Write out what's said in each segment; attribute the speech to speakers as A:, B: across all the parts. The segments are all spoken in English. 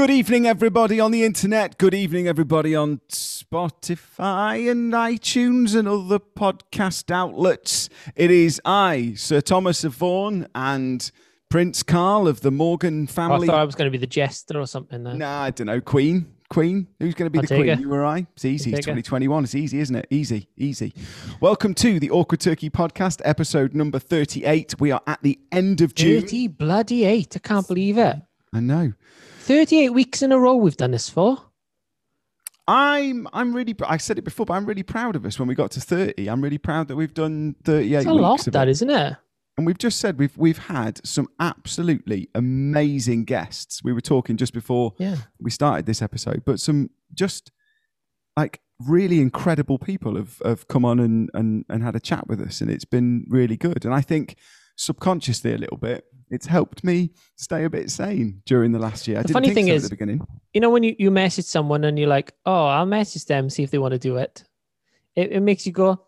A: Good evening, everybody on the internet. Good evening, everybody on Spotify and iTunes and other podcast outlets. It is I, Sir Thomas of Vaughan, and Prince Carl of the Morgan
B: oh,
A: family.
B: I thought I was going to be the jester or something. Then.
A: Nah, I don't know. Queen. Queen. Who's going to be
B: I'll
A: the queen? You or I? It's easy.
B: I'll
A: It's 2021. It's easy, isn't it? Easy, easy. Welcome to the Awkward Turkey podcast, episode number 38. We are at the end of June.
B: 30 bloody eight. I can't believe it.
A: I know.
B: 38 weeks in a row we've done this for.
A: I'm I'm really I said it before, but I'm really proud of us when we got to 30. I'm really proud that we've done 38
B: It's a
A: weeks
B: lot,
A: of
B: that,
A: it.
B: isn't it?
A: And we've just said we've we've had some absolutely amazing guests. We were talking just before
B: Yeah.
A: we started this episode, but some just like really incredible people have, have come on and, and, and had a chat with us, and it's been really good. And I think subconsciously a little bit, it's helped me stay a bit sane during the last year. I
B: The
A: didn't
B: funny
A: think
B: thing
A: so
B: is-
A: at the beginning.
B: You know, when you, you message someone and you're like, oh, I'll message them, see if they want to do it, it, it makes you go,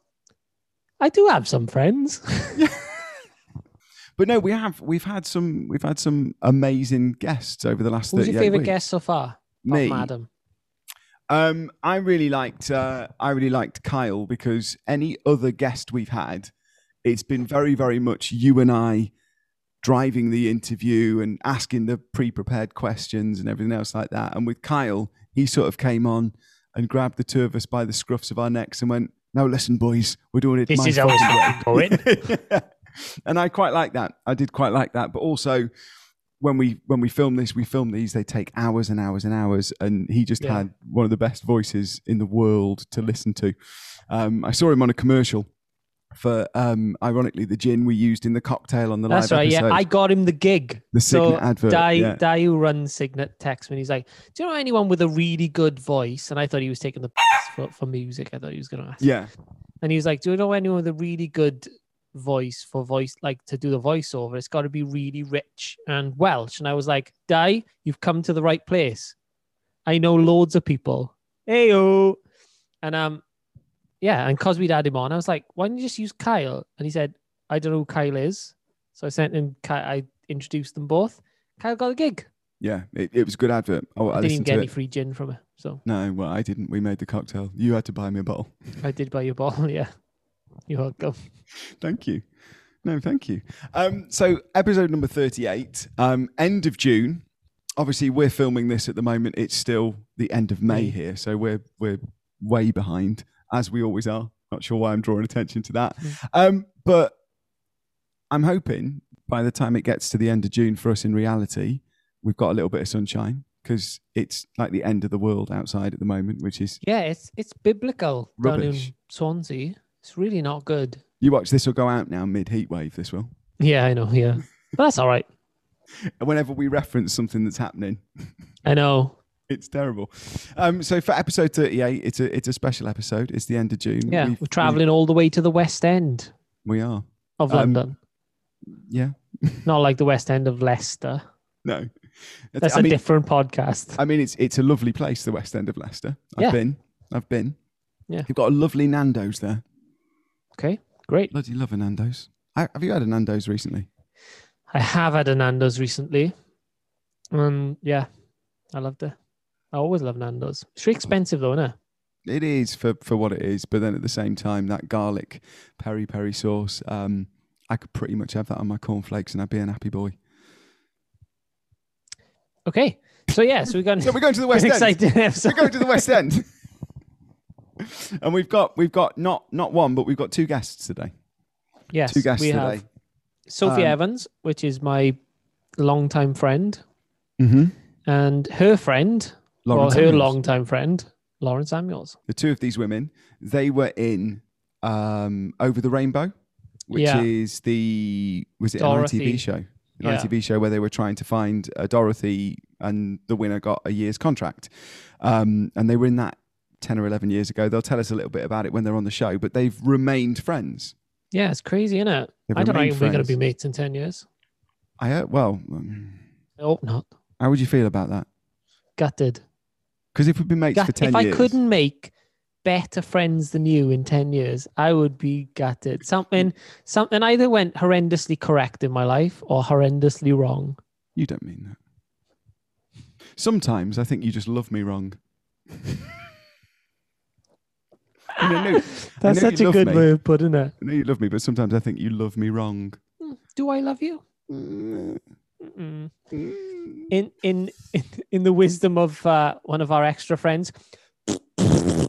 B: I do have some friends.
A: But no, we have we've had some we've had some amazing guests over the last.
B: Who's
A: 38
B: your favorite
A: weeks.
B: guest so far?
A: Me.
B: Apart from Adam.
A: Um, I really liked uh, I really liked Kyle because any other guest we've had, it's been very very much you and I driving the interview and asking the pre-prepared questions and everything else like that. And with Kyle, he sort of came on and grabbed the two of us by the scruffs of our necks and went, "No, listen, boys, we're doing it.
B: This
A: my
B: is how it's going.
A: and I quite like that. I did quite like that. But also, when we when we film this, we film these. They take hours and hours and hours. And he just
B: Yeah.
A: had one of the best voices in the world to listen to. Um, I saw him on a commercial for, um, ironically, the gin we used in the cocktail on the
B: That's
A: live
B: right.
A: episode.
B: Yeah, I got him the gig.
A: The Signet
B: so
A: advert,
B: Di,
A: yeah.
B: Di who runs Signet text me. He's like, "Do you know anyone with a really good voice?" And I thought he was taking the piss for, for music. I thought he was going to ask.
A: yeah,
B: And he was like, "Do you know anyone with a really good voice for voice, like to do the voiceover? It's got to be really rich and Welsh." And I was like, "Di, you've come to the right place. I know loads of people. Heyo." And um, yeah, and we'd had him on, I was like, "Why don't you just use Kyle?" And he said, "I don't know who Kyle is." So I sent him. I introduced them both. Kyle got a gig.
A: yeah. It, it was a good advert. Oh, I,
B: I didn't even get any free gin from it, so
A: No, well, I didn't. We made the cocktail. You had to buy me a bottle.
B: I did buy you a bottle. Yeah, you're welcome.
A: Thank you. No, thank you. Um, so, episode number 38, um, end of June. Obviously, we're filming this at the moment. It's still the end of May
B: Mm.
A: here. So, we're, we're way behind, as we always are. Not sure why I'm drawing attention to that.
B: Mm.
A: Um, but I'm hoping by the time it gets to the end of June for us in reality, we've got a little bit of sunshine because it's like the end of the world outside at the moment, which is
B: Yeah, it's it's biblical down
A: Rubbish.
B: in Swansea. It's really not good.
A: you watch this will go out now mid heat wave. This will.
B: Yeah, I know. Yeah, but that's all right.
A: And whenever we reference something that's happening,
B: I know.
A: It's terrible. Um, so for episode thirty-eight, it's a it's a special episode. It's the end of June.
B: Yeah,
A: We've-
B: we're traveling all the way to the West End
A: We, we are.
B: of
A: Um,
B: London,
A: Yeah.
B: not like the West End of Leicester.
A: No.
B: That's
A: I
B: a
A: mean,
B: different podcast.
A: I mean, it's it's a lovely place, the West End of Leicester. I've
B: Yeah.
A: been. I've been.
B: Yeah.
A: You've got a lovely Nando's there.
B: Okay, great.
A: Bloody love a Nando's. Ha- Have you had a Nando's recently?
B: I have had a Nando's recently, and yeah, I loved it. I always love Nando's. It's really expensive though, isn't it?
A: It is for for what it is, but then at the same time, that garlic peri peri sauce, um, I could pretty much have that on my cornflakes, and I'd be an happy boy.
B: Okay, so yeah, so we're going.
A: So we're going to the West End.
B: exciting episode.
A: We're going to the West End. and we've got we've got not not one, but we've got two guests today.
B: Yes,
A: two guests
B: we
A: today.
B: have Sophie
A: Um,
B: Evans, which is my longtime friend,
A: Mm-hmm.
B: and her friend,
A: Lauren
B: her
A: Samuels.
B: longtime friend, Lauren Samuels.
A: The two of these women, they were in um, Over the Rainbow, which
B: Yeah.
A: is the was it
B: Dorothy.
A: an ITV show? An
B: Yeah.
A: ITV show where they were trying to find uh, Dorothy, and the winner got a year's contract. Um, and they were in that ten or eleven years ago. They'll tell us a little bit about it when they're on the show, but they've remained friends.
B: Yeah, it's crazy, isn't it?
A: They've
B: I don't know if we're going to be mates in 10 years.
A: I heard, well, um,
B: I hope not.
A: how would you feel about that?
B: Gutted.
A: Because if we've been mates for ten
B: if I couldn't make better friends than you in 10 years, I would be gutted. Something, something either went horrendously correct in my life or horrendously wrong.
A: You don't mean that. Sometimes I think you just love me wrong. I know- I know
B: That's such a good
A: me.
B: way of putting it.
A: I know you love me, but sometimes I think you love me wrong.
B: Do I love you?
A: Mm,
B: Mm.
A: mm.
B: In in in, the wisdom of uh, one of our extra friends.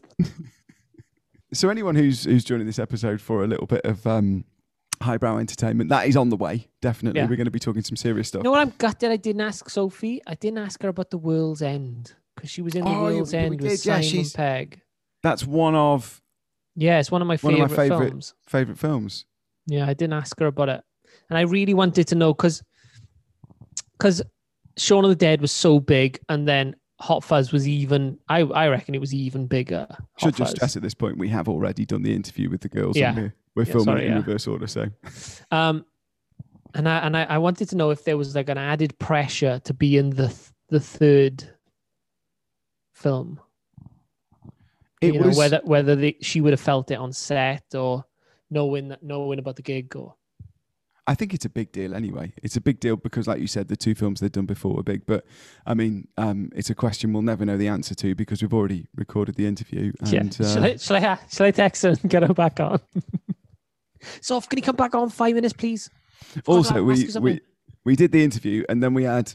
A: So anyone who's who's joining this episode for a little bit of um, highbrow entertainment, that is on the way. Definitely,
B: Yeah.
A: we're going to be talking some serious stuff.
B: You know what I'm gutted I didn't ask Sophie? I didn't ask her about the World's End because she was in the
A: Oh,
B: World's
A: you
B: End with
A: did, yeah,
B: Simon Pegg.
A: That's one of
B: Yeah, it's one of my
A: One of my
B: favorite films.
A: favorite films.
B: Yeah, I didn't ask her about it, and I really wanted to know because because Shaun of the Dead was so big, and then Hot Fuzz was even. I I reckon it was even bigger. Hot
A: Should just
B: Fuzz.
A: stress at this point we have already done the interview with the girls.
B: Yeah.
A: we're, we're
B: Yeah,
A: filming
B: sorry,
A: it in
B: yeah.
A: reverse order. So
B: Um, and I and I, I wanted to know if there was like an added pressure to be in the th- the third film.
A: it
B: you know
A: was
B: whether whether the, she would have felt it on set or knowing that knowing about the gig or
A: I think it's a big deal anyway. It's a big deal because, like you said, the two films they've done before were big. But I mean, um, it's a question we'll never know the answer to because we've already recorded the interview.
B: yeah.
A: And
B: shall,
A: uh,
B: I, shall I shall I text her and get her back on? so can you come back on five minutes, please?
A: also, we,
B: ask you something.
A: we we did the interview and then we had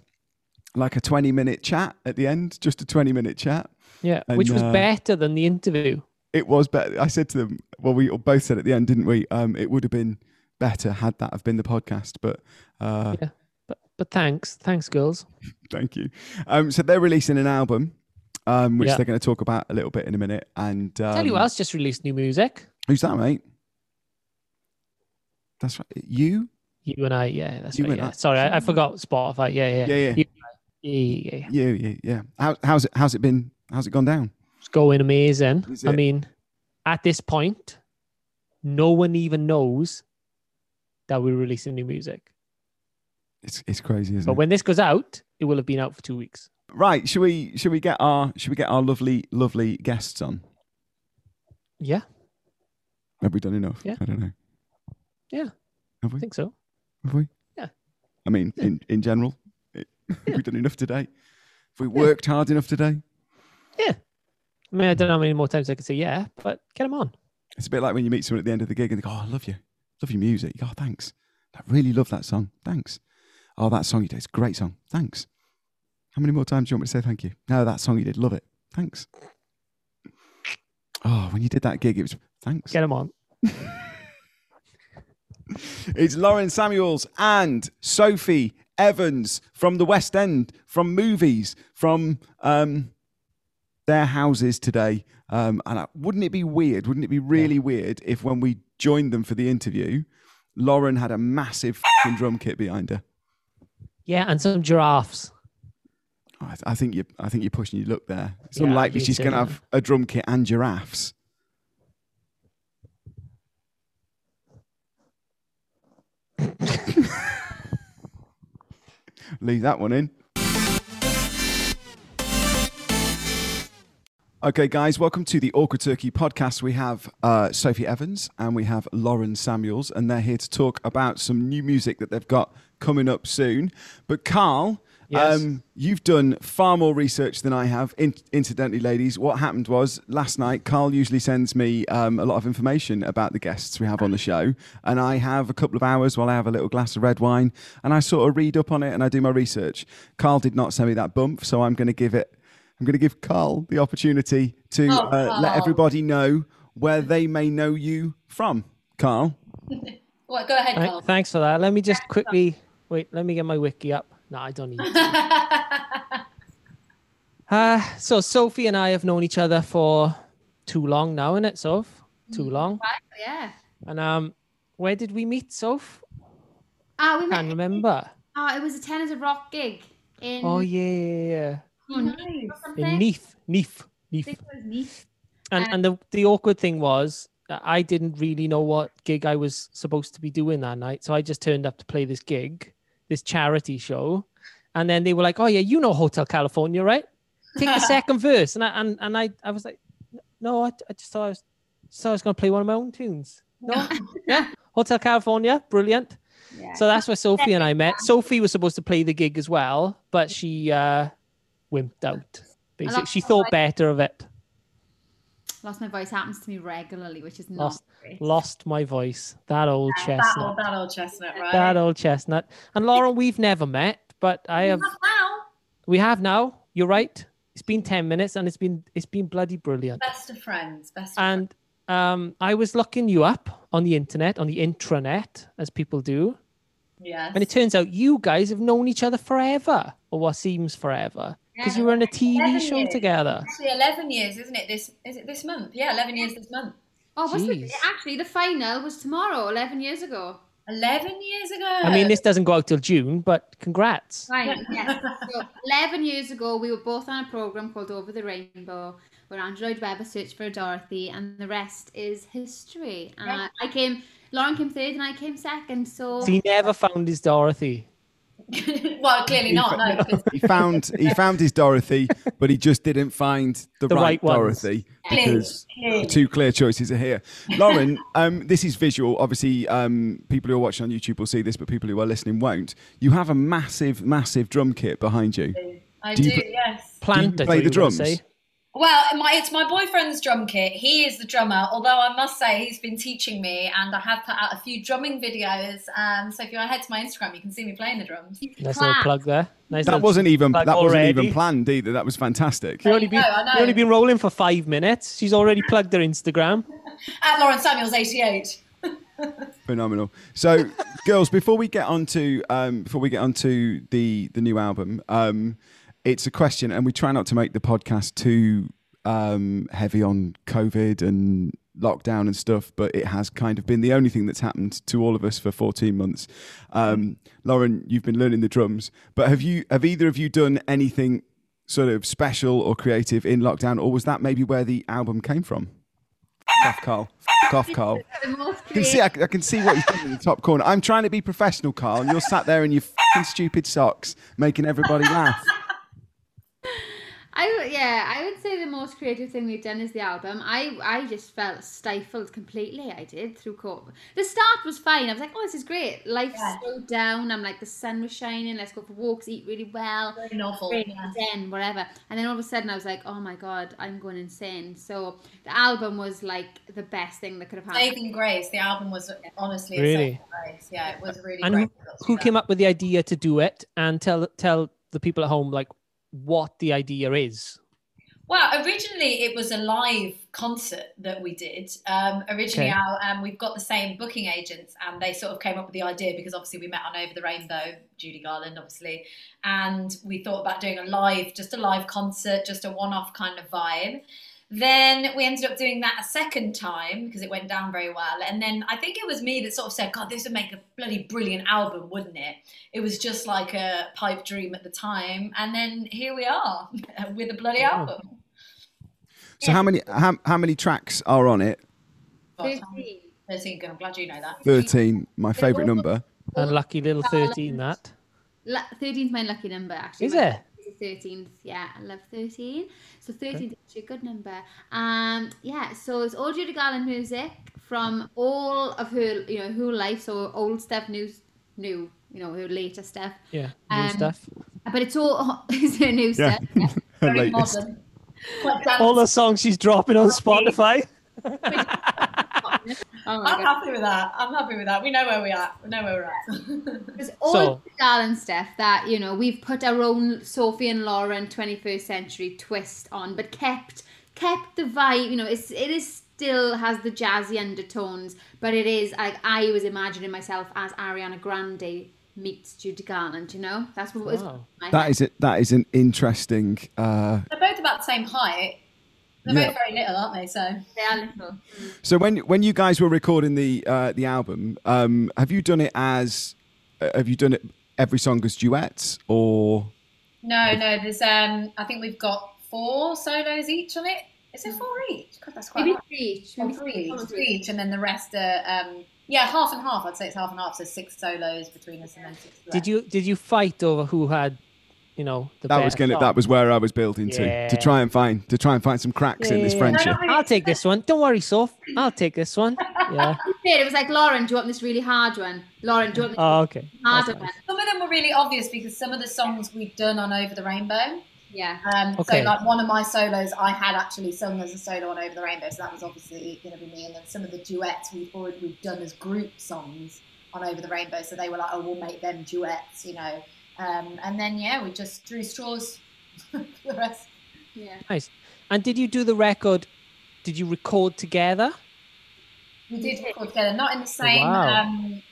A: like a twenty minute chat at the end, just a twenty minute chat.
B: Yeah,
A: And,
B: which was
A: uh,
B: better than the interview.
A: It was better. I said to them, well, we both said at the end, didn't we? Um, it would have been better had that have been the podcast. But uh,
B: Yeah. But but thanks, thanks, girls.
A: Thank you. Um, so they're releasing an album, um, which
B: Yeah.
A: they're going to talk about a little bit in a minute. And um,
B: Tell you what else just released new music.
A: who's that, mate? That's right. You?
B: You and I, yeah, that's
A: You
B: right. Yeah.
A: I.
B: Sorry, I, I forgot Spotify. Yeah, yeah,
A: Yeah, yeah.
B: You- yeah, yeah, yeah.
A: You? Yeah, yeah. How, how's it? How's it been? How's it gone down?
B: It's going amazing. I mean, at this point, no one even knows that we're releasing new music.
A: It's it's crazy, isn't
B: But
A: it?
B: But when this goes out, it will have been out for two weeks.
A: right. Should we? Should we get our? Should we get our lovely, lovely guests on?
B: Yeah,
A: Have we done enough?
B: Yeah.
A: I don't know.
B: Yeah.
A: Have we?
B: I think so.
A: Have we?
B: Yeah.
A: I mean,
B: Yeah.
A: in in general, it,
B: Yeah.
A: have we done enough today? Have we worked hard enough today? Yeah.
B: I mean, I don't know how many more times I can say yeah, but get them on.
A: It's a bit like when you meet someone at the end of the gig and they go, "Oh, I love you, love your music. Oh, thanks. I really love that song. Thanks. Oh, that song you did, it's a great song. Thanks. How many more times do you want me to say thank you? No, that song you did, love it. Thanks. Oh, when you did that gig, it was thanks.
B: Get them on.
A: It's Lauren Samuels and Sophie Evans from the West End, from movies, from um, their houses today. Um, and I, wouldn't it be weird? Wouldn't it be really weird if when we joined them for the interview, Lauren had a massive fing drum kit behind her?
B: Yeah, and some giraffes.
A: Oh, I, I think you. I think you're pushing your luck there. It's
B: Yeah,
A: unlikely she's going to have a drum kit and giraffes. Leave that one in. Okay, guys, welcome to the Awkward Turkey podcast. We have uh, Sophie Evans and we have Lauren Samuels, and they're here to talk about some new music that they've got coming up soon. But Carl,
B: Yes.
A: um, you've done far more research than I have. In- incidentally, ladies, what happened was last night, Carl usually sends me um, a lot of information about the guests we have on the show, and I have a couple of hours while I have a little glass of red wine, and I sort of read up on it and I do my research. Carl did not send me that bump, so I'm going to give it. I'm going to give Carl the opportunity to
C: Oh,
A: uh, let everybody know where they may know you from. Carl,
C: What? Go ahead,
B: Right, thanks for that. Let me just quickly wait. Let me get my wiki up. No, I don't need. it. Uh, so Sophie and I have known each other for too long now, isn't it, Soph? Too long.
C: yeah.
B: And um, where did we meet, Soph?
C: Ah, we met.
B: Can't remember.
C: Oh, it was a Tenors of Rock gig in.
B: Oh yeah, yeah, yeah.
C: Oh, nice.
B: yeah. In Neath, Neath, Neath.
C: think it was Neath.
B: And
C: Um,
B: and the the awkward thing was that I didn't really know what gig I was supposed to be doing that night, so I just turned up to play this gig, this charity show, and then they were like, "Oh yeah, you know Hotel California, right? Take the second verse." And I and, and I I was like, "No, I, I just thought I was just thought I was going to play one of my own tunes." No, yeah, Hotel California, brilliant.
C: Yeah.
B: So that's where Sophie and I met. Sophie was supposed to play the gig as well, but she uh wimped out. Basically, she thought
C: voice.
B: better of it.
C: Lost my voice happens to me regularly, which is not
B: Lost-
C: great.
B: Lost my voice. That old
D: That
B: chestnut.
D: old, that old chestnut, right?
B: That old chestnut. And Lauren, we've never met, but I have.
D: now.
B: We have now. You're right. It's been ten minutes, and it's been it's been bloody brilliant.
D: Best of friends. Best of
B: And um, I was looking you up on the internet, on the intranet, as people do.
D: Yes.
B: and it turns out you guys have known each other forever, or what seems forever, because you were in a TV show
D: years.
B: together.
D: Actually, 11 years, isn't it? This Is it this month? Yeah, 11 years this month.
C: Oh, what's the,
B: Jeez.
C: actually the final was tomorrow, eleven years ago.
D: 11 years ago.
B: I mean, this doesn't go out till June, but congrats.
C: Right. yes. So eleven years ago, we were both on a program called Over the Rainbow, where Andrew Lloyd Webber searched for Dorothy, and the rest is history. And
D: Yeah.
C: I came, Lauren came third, and I came second. So
B: He never found his Dorothy.
D: well, clearly not, no. 'cause
A: He found he found his Dorothy, but he just didn't find the,
B: The
A: right,
B: right.
A: Dorothy
D: Clearly,
A: because
D: clearly.
A: the two clear choices are here. Lauren, um, this is visual. Obviously, um, people who are watching on YouTube will see this, but people who are listening won't. You have a massive, massive drum kit behind you.
D: I
A: Do
D: do,
A: you pl-
D: yes.
B: Plant, I
A: play
B: thought
A: the
B: you
A: drums?
B: Say.
D: Well, my, it's my boyfriend's drum kit. He is the drummer, although I must say he's been teaching me, and I have put out a few drumming videos. Um, so if you head to my Instagram, you can see me playing the drums.
B: Nice little
C: Clap.
B: plug there. Nice
A: That wasn't even
B: plug
A: that wasn't even planned either. That was fantastic.
B: You've only
D: I
B: been,
D: know,
B: you've only been rolling for five minutes. She's already plugged her Instagram.
D: At Lauren Samuels, 88.
A: Phenomenal. So, girls, before we get on to um, before we get on to the the new album, um, it's a question, and we try not to make the podcast too um, heavy on COVID and lockdown and stuff, but it has kind of been the only thing that's happened to all of us for 14 months. Um, Lauren, you've been learning the drums, but have you have either of you done anything sort of special or creative in lockdown, or was that maybe where the album came from? Cough, Carl. Cough, Carl.
C: the
A: I can see. I, I can see what you've done in the top corner. I'm trying to be professional, Carl, and you're sat there in your fucking stupid socks, making everybody laugh.
C: I yeah, I would say the most creative thing we've done is the album. I I just felt stifled completely. I did through COVID. The start was fine. I was like, oh, this is great. Life
D: Yeah.
C: slowed down. I'm like, the sun was shining. Let's go for walks, eat really well.
D: Very novel.
C: Great,
D: yeah.
C: Zen, whatever. And then all of a sudden, I was like, oh my god, I'm going insane. So the album was like the best thing that could have happened.
D: Saving Grace, the album was honestly a
B: Really?
D: saving grace. Yeah, it was really
B: And
D: great.
B: who,
D: We got to
B: who came up with the idea to do it? And tell tell the people at home like what the idea is.
D: Well, originally it was a live concert that we did. Um, originally,
B: Okay.
D: our, um, we've got the same booking agents, and they sort of came up with the idea because obviously we met on Over the Rainbow, Judy Garland, obviously, and we thought about doing a live, just a live concert, just a one-off kind of vibe. Then we ended up doing that a second time because it went down very well. And then I think it was me that sort of said, God, this would make a bloody brilliant album, wouldn't it? It was just like a pipe dream at the time. And then here we are with a bloody
B: Oh.
D: album.
A: So, how many how, how many tracks are on it?
C: 13.
D: 13. I'm glad you know that.
A: Thirteen, my favourite number.
B: Unlucky little thirteen that
C: La- 13's my lucky number, actually.
B: is it.
C: Thirteenth, yeah, I love thirteen. So thirteen is actually a good number. Um, yeah, so it's all Judy Garland music from all of her, you know, her life. So old stuff, new, new, you know, her later stuff.
B: Yeah, new
C: Um,
B: stuff.
C: But it's all it's her new
A: Yeah.
C: stuff. Yeah.
D: Very modern.
B: All the songs she's dropping on Spotify.
C: Oh my
D: I'm
C: god,
D: happy with that. I'm happy with that. We know where we are. We know where we're at.
C: it's all
B: So-
C: Judy Garland stuff that you know we've put our own Sophie and Lauren 21st century twist on, but kept kept the vibe. You know, it's it is still has the jazzy undertones, but it is like I was imagining myself as Ariana Grande meets Judy Garland. You know, that's what was.
B: Wow.
C: my
A: That
C: head.
A: is it. That is an interesting. Uh,
D: They're both about the same height. They're
A: Yeah.
D: both very little, aren't they? So
C: They are little.
A: so when when you guys were recording the uh, the album, um, have you done it as uh, have you done it every song as duets or
D: no, no. There's um. I think we've got four solos each on it. Is it four each? God, that's quite.
C: Maybe
D: hard.
C: three each. Maybe
D: three each, three each, and then the rest are um. Yeah, half and half. I'd say it's half and half. So six solos between us, and then six.
B: Did you did you fight over who had, you know, the
A: that was gonna
B: song?
A: that was where I was building to
B: Yeah.
A: to try and find to try and find some cracks in this friendship.
D: No, no,
B: I'll take this one. Don't worry, Soph. I'll take this one. Yeah.
C: It was like Lauren. Do you want this really hard one? Lauren, do you want this
B: Oh, okay.
C: harder
B: That's
C: one?
B: nice.
D: Some of them were really obvious because some of the songs we'd done on Over the Rainbow.
C: Yeah.
D: Um,
B: Okay.
D: So, like one of my solos, I had actually sung as a solo on Over the Rainbow, so that was obviously going to be me. And then some of the duets we've already we've done as group songs on Over the Rainbow, so they were like, "Oh, we'll make them duets," you know. Um, and then yeah, we just drew straws for the rest.
C: Yeah.
B: Nice. And did you do the record? Did you record together?
D: We did record together, not in the same
B: Wow.
D: um,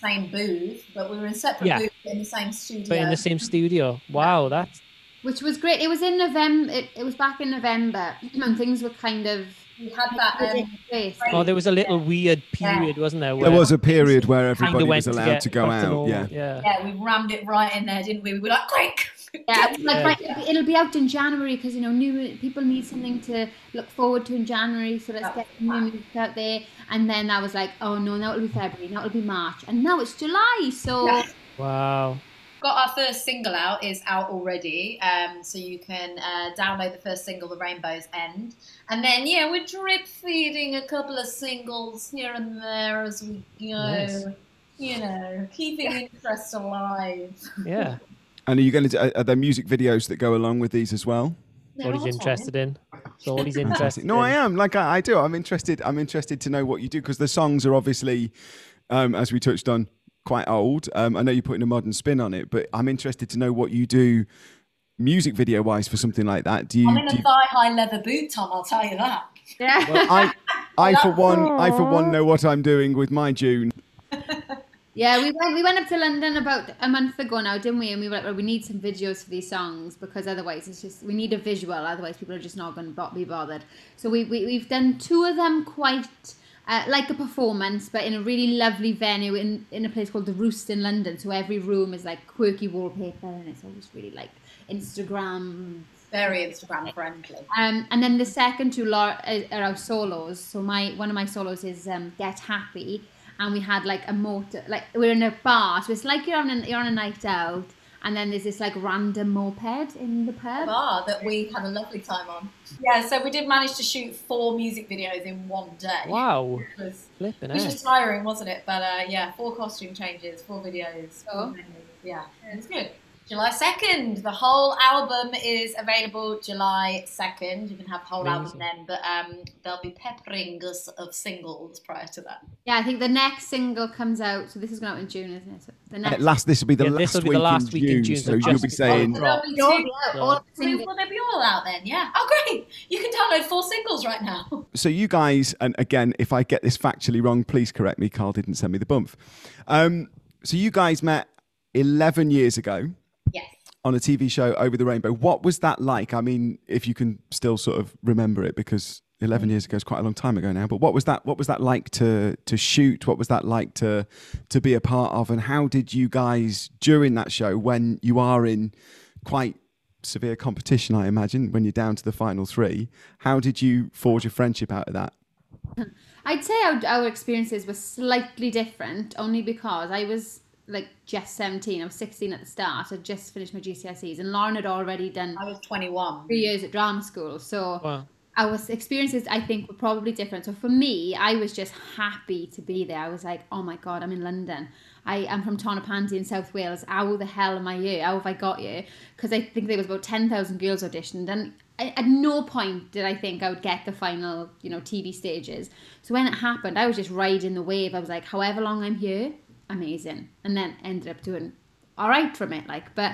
D: same booth, but we were in separate
B: Yeah.
D: booths in the same studio.
B: But in the same studio. Wow, that's
C: Which was great. It was in November. It, it was back in November, and things were kind of.
D: We had that. Um,
C: place.
B: oh, there was a little weird period, wasn't there?
A: There was a period where everybody was allowed
B: get
A: to go out. Yeah.
B: yeah.
D: yeah, we rammed it right in there, didn't we? We were like, quick.
C: Yeah, it was like
B: Yeah.
C: right, it'll be- it'll be out in January because you know new people need something to look forward to in January. So let's
D: That's
C: get new music out there. And then I was like, oh no, now it'll be February, now it'll be March, and now it's July. So
D: Yeah.
B: Wow.
D: Got our first single out is out already um, so you can uh, download the first single the rainbow's end and then yeah we're drip feeding a couple of singles here and there as we go
B: Nice.
D: you know keeping interest alive
B: Yeah.
A: And are you going to? Are there music videos that go along with these as well?
B: That's what he's interested in. That's all he's interested
A: No, I am. Like I, I do. I'm interested. I'm interested to know what you do because the songs are obviously, um, as we touched on, quite old. Um, I know you're putting a modern spin on it, but I'm interested to know what you do, music video wise, for something like that. Do you?
D: i'm in a
A: you
D: thigh high leather boot tom i'll tell you that
C: yeah,
A: well, I, I for one, I for one know what I'm doing with my June.
C: yeah. We went we went up to London about a month ago now, didn't we? And we were like, well, we need some videos for these songs because otherwise it's just we need a visual. Otherwise, people are just not going to be bothered. So we, we we've done two of them quite. Uh, like a performance, but in a really lovely venue in, in a place called the Roost in London. So every room is like quirky wallpaper, and it's always really like Instagram
D: very instagram friendly
C: Um, and then the second two uh, are our solos. So my one of my solos is um, "Get Happy," and we had like a motor, like we're in a bar, so it's like you're on a, you're on a night out, and then there's this like random moped in the pub.
D: bar that we had a lovely time on yeah so we did manage to shoot four music videos in one day
B: Wow.
D: which was
B: Flipping
D: Which
B: out.
D: was tiring, wasn't it? But uh, yeah, four costume changes, four videos.
C: Oh.
D: four venues. Yeah, it's good. July 2nd, the whole album is available July 2nd. You can have the whole album then, but um, there'll be peppering us of singles prior to that.
C: Yeah, I think the next single comes out. So this is going out in June, isn't it? So the
A: Uh,
C: next.
A: last, this will be the
B: Yeah,
A: last
B: will be
A: week
B: the last
A: in
B: week in
A: June,
B: June,
A: so
B: so
A: you'll be saying.
B: the
D: There'll be
C: They'll all
D: two-
C: be all of the
D: Will they be all out then? Yeah. Oh, great! You can download four singles right now.
A: So you guys, and again, if I get this factually wrong, please correct me. Carl didn't send me the bump. Um, so you guys met 11 years ago
D: Yes.
A: On a TV show Over the Rainbow. What was that like? I mean, if you can still sort of remember it, because 11 mm. years ago is quite a long time ago now. But what was that? What was that like to to shoot? What was that like to to be a part of? And how did you guys during that show, when you are in quite severe competition, I imagine, when you're down to the final three, how did you forge a friendship out of that?
C: I'd say our, our experiences were slightly different only because I was like just 17. I was 16 at the start. I'd just finished my GCSEs and Lauren had already done
D: I was 21.
C: three years at drama school. So
B: Wow.
C: our experiences, I think, were probably different. So for me, I was just happy to be there. I was like, oh my God, I'm in London. I am from Tonypandy in South Wales. How the hell am I here? How have I got here? Because I think there was about 10,000 girls auditioned. And I, at no point did I think I would get the final, you know, TV stages. So when it happened, I was just riding the wave. I was like, however long I'm here, amazing. And then ended up doing all right from it. Like, but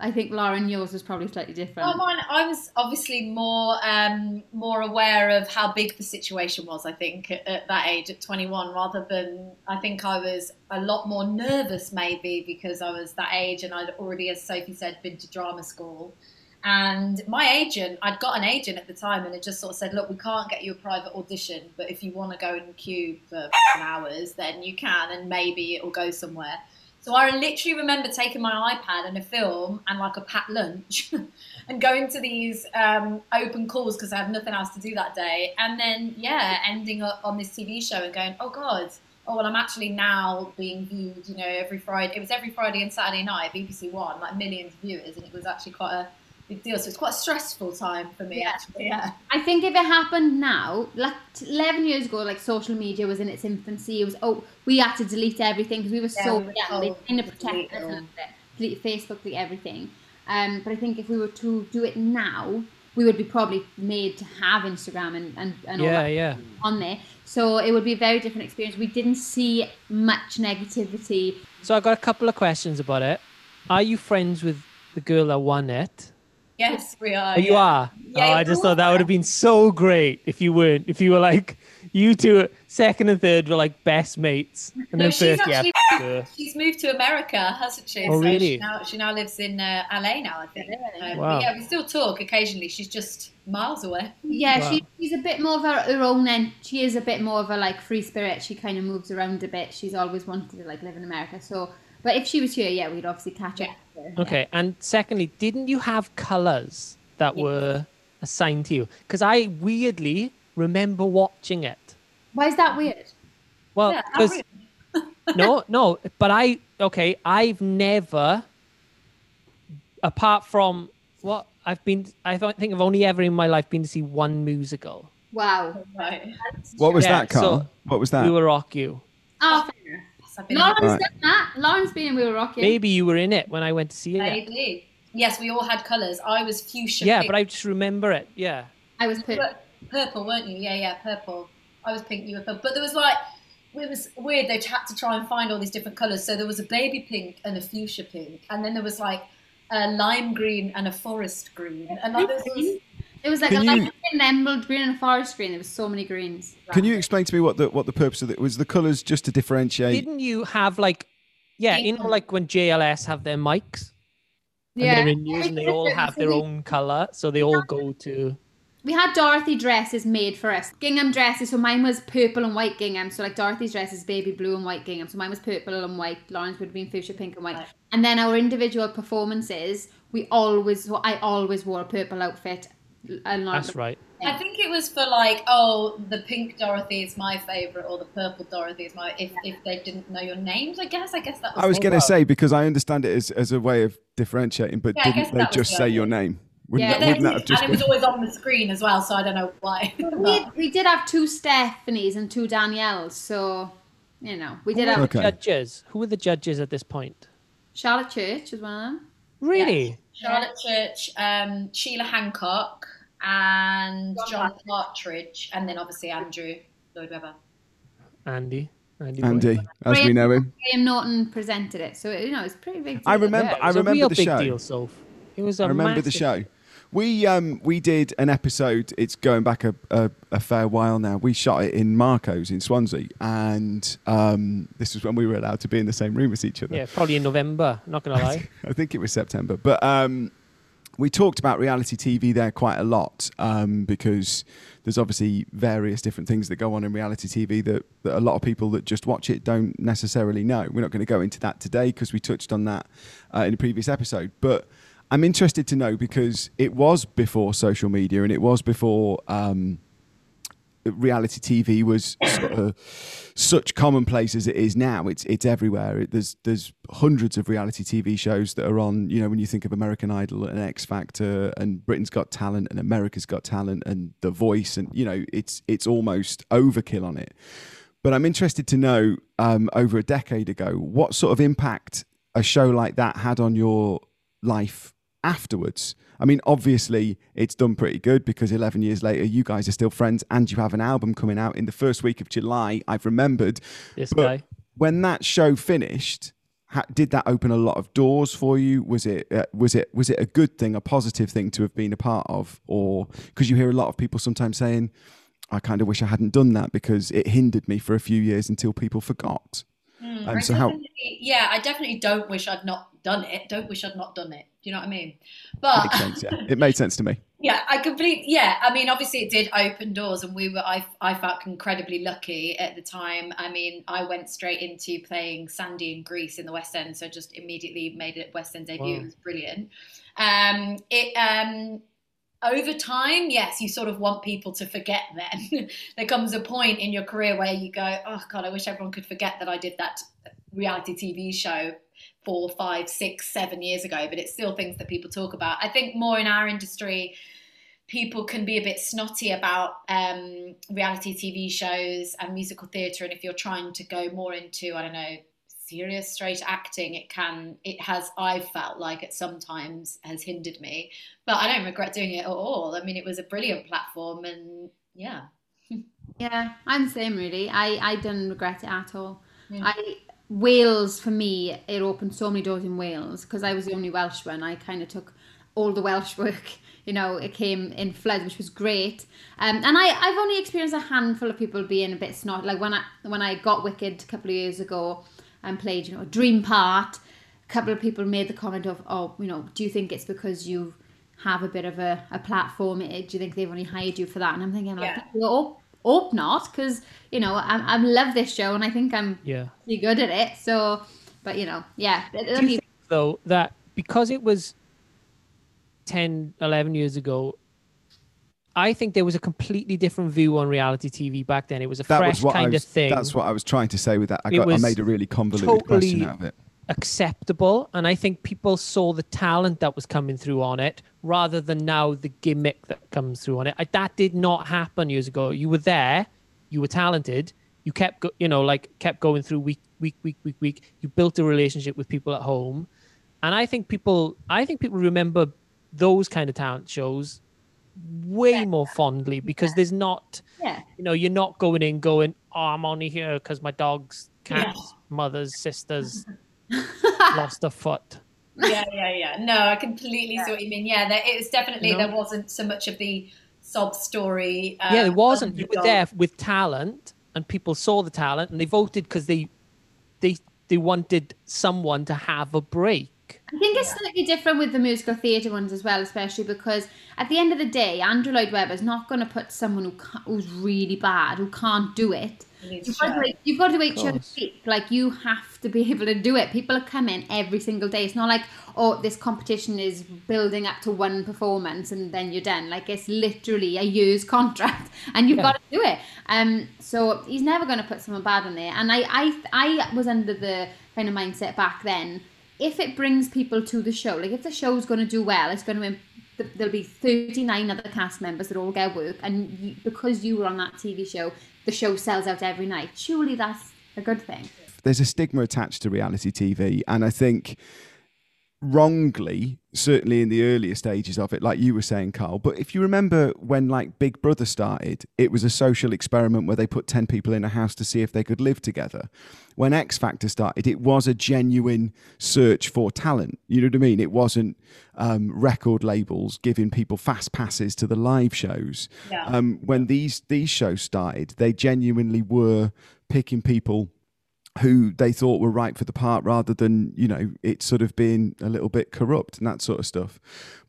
C: I think Lauren, yours was probably slightly different.
D: Oh, mine, I was obviously more um, more aware of how big the situation was. I think at, at that age, at 21, rather than I think I was a lot more nervous, maybe because I was that age and I'd already, as Sophie said, been to drama school. And my agent, I'd got an agent at the time, and it just sort of said, "Look, we can't get you a private audition, but if you want to go in the queue for hours, then you can, and maybe it'll go somewhere." So I literally remember taking my iPad and a film and like a packed lunch and going to these um, open calls because I had nothing else to do that day. And then, yeah, ending up on this TV show and going, oh God, oh, well, I'm actually now being viewed, you know, every Friday. It was every Friday and Saturday night, BBC One, like millions of viewers. And it was actually quite a big deal. So it's quite a stressful time for me,
C: Yeah.
D: actually. Yeah.
C: I think if it happened now, like 11 years ago, like social media was in its infancy. It was, oh, we had to delete everything because we were
D: Yeah,
C: so
D: we were
C: young. They kind of
D: to delete
C: protected us a little bit. Delete Facebook, delete everything. Um, but I think if we were to do it now, we would be probably made to have Instagram and, and, and all
B: Yeah,
C: that
B: yeah.
C: on there. So it would be a very different experience. We didn't see much negativity.
B: So I got a couple of questions about it. Are you friends with the girl that won it?
D: Yes, we are.
B: Oh, you
D: yeah.
B: are.
D: Yeah,
B: oh, I just thought that would have been so great if you weren't. If you were like you two, second and third were like best mates, and
D: No,
B: then
D: she's
B: first,
D: actually
B: yeah.
D: she's moved to America, hasn't she?
B: Oh,
D: So
B: really?
D: She now, she now lives in uh, LA now, I think. Um,
B: Wow.
D: but yeah, we still talk occasionally. She's just miles away.
C: Yeah,
B: Wow.
C: she, she's a bit more of her, her own and she is a bit more of a like free spirit. She kind of moves around a bit. She's always wanted to like live in America. So, but if she was here, yeah, we'd obviously catch up. with her.
B: Okay, and secondly, didn't you have colors that were assigned to you? Because I weirdly remember watching it.
C: Why is that weird?
B: Well,
D: Yeah, how
B: 'cause-
D: rude.
B: no, no, but I okay, I've never, apart from what I've been, I think I've only ever in my life been to see one musical.
C: Wow.
D: Right.
A: What was
B: Yeah,
A: that, Carl?
B: so-
A: what was that?
B: We Will Rock You.
C: Ah, oh, fair.
D: Yes, I've been
A: Right.
C: done that. Lauren's been in We Will Rock You.
B: Maybe you were in it when I went to see it.
D: Maybe. Yes, we all had colours. I was fuchsia.
B: Yeah,
D: pink.
B: but I just remember it. Yeah.
C: I was
D: You
C: put.
D: were purple, weren't you? Yeah, yeah, purple. I was pink, you were purple. But there was like, it was weird. They had to try and find all these different colours. So there was a baby pink and a fuchsia pink, and then there was like a lime green and a forest green, and like there was.
C: It was like
A: Can
C: a light
A: you-
C: green, an emerald green, and a forest green. There was so many greens.
A: Can you explain to me what the what the purpose of it was? The colours just to differentiate.
B: Didn't you have like, yeah, you know, like when JLS have their mics and
C: Yeah.
B: they're in use and they all have their own color, so they all go to.
C: We had Dorothy dresses made for us. Gingham dresses. So mine was purple and white gingham. So like Dorothy's dress is baby blue and white gingham. So mine was purple and white. Lauren's would have been fuchsia pink and white.
D: Right.
C: And then our individual performances, we always, I always wore a purple outfit. And Lauren-
B: That's right.
D: I think it was for like, oh, the pink Dorothy is my favourite, or the purple Dorothy is my. If if they didn't know your names, I guess. I guess that was.
A: I was going to say because I understand it as, as a way of differentiating, but
D: Yeah,
A: didn't they just
D: the
A: say your name? Wouldn't,
C: Yeah,
A: that, wouldn't that
D: and
A: have just
D: it was always on the screen as well, so I don't know why.
C: we, we did have two Stephanies and two Danielles. So, you know, we did
B: Who
C: have
B: the
A: Okay.
B: judges? Who were the judges at this point?
C: Charlotte Church was one of them.
B: Really?
D: Charlotte Church, um, Sheila Hancock, and
C: John
D: John Partridge, and then obviously Andrew Lloyd Webber.
B: Andy. Andy.
A: Andy, as we know him.
C: Graham Norton presented it. So, you know, it's pretty big.
A: I remember.
B: Yeah, it
A: I
B: was a
A: remember
B: real
A: the
B: big
A: show.
B: deal, Soph. It was a
A: I remember the show. We um we did an episode. It's going back a, a, a fair while now. We shot it in Marco's in Swansea, and um this was when we were allowed to be in the same room as each other.
B: Yeah, probably in November. Not gonna lie.
A: I think it was September. But um, we talked about reality TV there quite a lot um, because there's obviously various different things that go on in reality TV that, that a lot of people that just watch it don't necessarily know. We're not going to go into that today because we touched on that uh, in a previous episode. But I'm interested to know because it was before social media and it was before. Um, reality TV was sort of such commonplace as it is now. It's it's everywhere. It, there's there's hundreds of reality TV shows that are on. You know, when you think of American Idol and X Factor and Britain's Got Talent and America's Got Talent and The Voice and you know it's it's almost overkill on it. But I'm interested to know um, over a decade ago what sort of impact a show like that had on your life afterwards. I mean, obviously, it's done pretty good because 11 years later, you guys are still friends and you have an album coming out in the first week of July. I've remembered.
B: This
A: But
B: guy.
A: when that show finished, ha- did that open a lot of doors for you? Was it uh, was it was it a good thing, a positive thing to have been a part of, or because you hear a lot of people sometimes saying, "I kind of wish I hadn't done that because it hindered me for a few years until people forgot."
D: Mm,
A: Um, so how-
D: Yeah, I definitely don't wish I'd not done it. Don't wish I'd not done it. Do you know what I mean? But
A: Makes sense. Yeah, it made sense to me.
D: Yeah, I completely. Yeah, I mean, obviously, it did open doors, and we were. I I felt incredibly lucky at the time. I mean, I went straight into playing Sandy in Grease in the West End, so just immediately made it West End debut.
B: Wow.
D: It was brilliant. Um, it um. Over time, yes, you sort of want people to forget. Then there comes a point in your career where you go, "Oh God, I wish everyone could forget that I did that reality TV show four, five, six, seven years ago, but it's still things that people talk about. I think more in our industry, people can be a bit snotty about um, reality TV shows and musical theatre. And if you're trying to go more into, I don't know, serious straight acting it can it has i've felt like it sometimes has hindered me but i don't regret doing it at all i mean it was a brilliant platform and yeah
C: Yeah, I'm the same really. I, I don't regret it at all.
D: Yeah.
C: I Wales for me, it opened so many doors in Wales because I was the only Welsh one. I kind of took all the Welsh work. You know, it came in floods, which was great. Um, and I, I've only experienced a handful of people being a bit snot. Like when I when I got Wicked a couple of years ago and played, you know, a dream part, a couple of people made the comment of, oh, you know, do you think it's because you have a bit of a, a platform? Eh, Do you think they've only hired you for that? And I'm thinking, like,
D: Yeah.
C: Hope, hope not, because, you know, I, I love this show and I think I'm
B: Yeah.
C: pretty good at it. So, but, you know, yeah. it-
B: Do you
C: be-
B: think, though, that because it was 10, 11 years ago, I think there was a completely different view on reality TV back then. It was a
A: That
B: fresh
A: was
B: kind
A: was,
B: of thing.
A: That's what I was trying to say with that. I,
B: It
A: got, I made a really convoluted question out of it.
B: Acceptable and i think people saw the talent that was coming through on it rather than now the gimmick that comes through on it. I, that did not happen years ago. You were there you were talented you kept go, you know like kept going through week week week week week. You built a relationship with people at home. And i think people i think people remember those kind of talent shows way more fondly because there's not
C: yeah.
B: you know you're not going in going oh i'm only here because my dog's cat's mother's sister's lost a foot
D: yeah, yeah, yeah. No, I completely see what you mean. Yeah, there, it was definitely
B: No.
D: there wasn't so much of the sob story. Uh,
B: yeah it wasn't you were there with talent and people saw the talent and they voted because they they they wanted someone to have a break
C: I think it's slightly different with the musical theatre ones as well, especially because at the end of the day, Andrew Lloyd Webber's not going to put someone who ca who's really bad, who can't do it.
D: It
C: You've got, to, wait- you've got to wait your week. Like you have to be able to do it. People are coming every single day. It's not like oh, this competition is building up to one performance and then you're done. Like it's literally a year's contract, and you've
B: Yeah.
C: got to do it. Um, so he's never going to put someone bad on there. And I, I, I was under the kind of mindset back then. If it brings people to the show, like if the show's going to do well, it's going to there'll be 39 other cast members that all get work and you, because you were on that tv show the show sells out every night. Surely that's a good thing.
A: There's a stigma attached to reality TV, and I think wrongly, certainly in the earlier stages of it, like you were saying, Carl. But if you remember when like Big Brother started, it was a social experiment where they put ten people in a house to see if they could live together. When X Factor started, it was a genuine search for talent. You know what I mean? It wasn't um, record labels giving people fast passes to the live shows.
D: Yeah.
A: Um, when these these shows started, they genuinely were picking people who they thought were right for the part rather than you know it sort of being a little bit corrupt and that sort of stuff.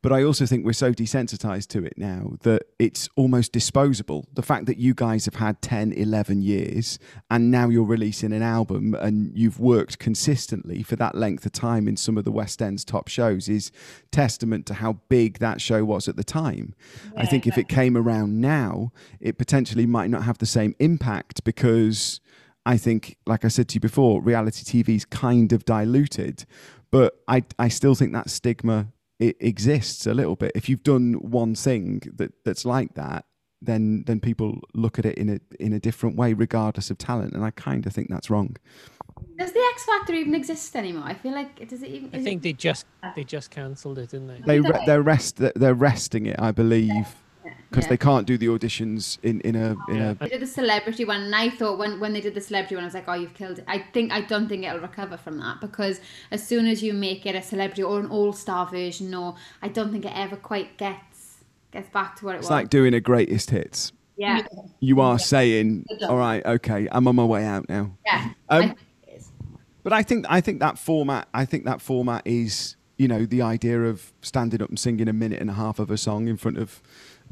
A: But i also think we're so desensitized to it now that it's almost disposable. The fact that you guys have had 10 11 years and now you're releasing an album and you've worked consistently for that length of time in some of the west end's top shows is testament to how big that show was at the time. I think if it came around now it potentially might not have the same impact because I think, like I said to you before, reality TV is kind of diluted, but I I still think that stigma it exists a little bit. If you've done one thing that that's like that, then then people look at it in a in a different way, regardless of talent, and I kind of think that's wrong.
C: does the x factor even exist anymore i feel like does it even
B: i think
C: it,
B: they just they just cancelled it didn't they
A: They re-
C: they?
A: they're rest they're resting it, I believe, because
C: yeah.
A: they can't do the auditions in in a in
B: Yeah.
A: a
C: they did the celebrity one and i thought when, when they did the celebrity one i was like oh you've killed it i think i don't think it'll recover from that because as soon as you make it a celebrity or an all-star version or i don't think it ever quite gets gets back to what it
A: It's
C: was It's
A: like doing a greatest hits.
C: yeah
A: You are saying, "All right, okay, I'm on my way out now."
C: yeah
A: Um,
C: I think it is.
A: But I think I think that format I think that format is you know the idea of standing up and singing a minute and a half of a song in front of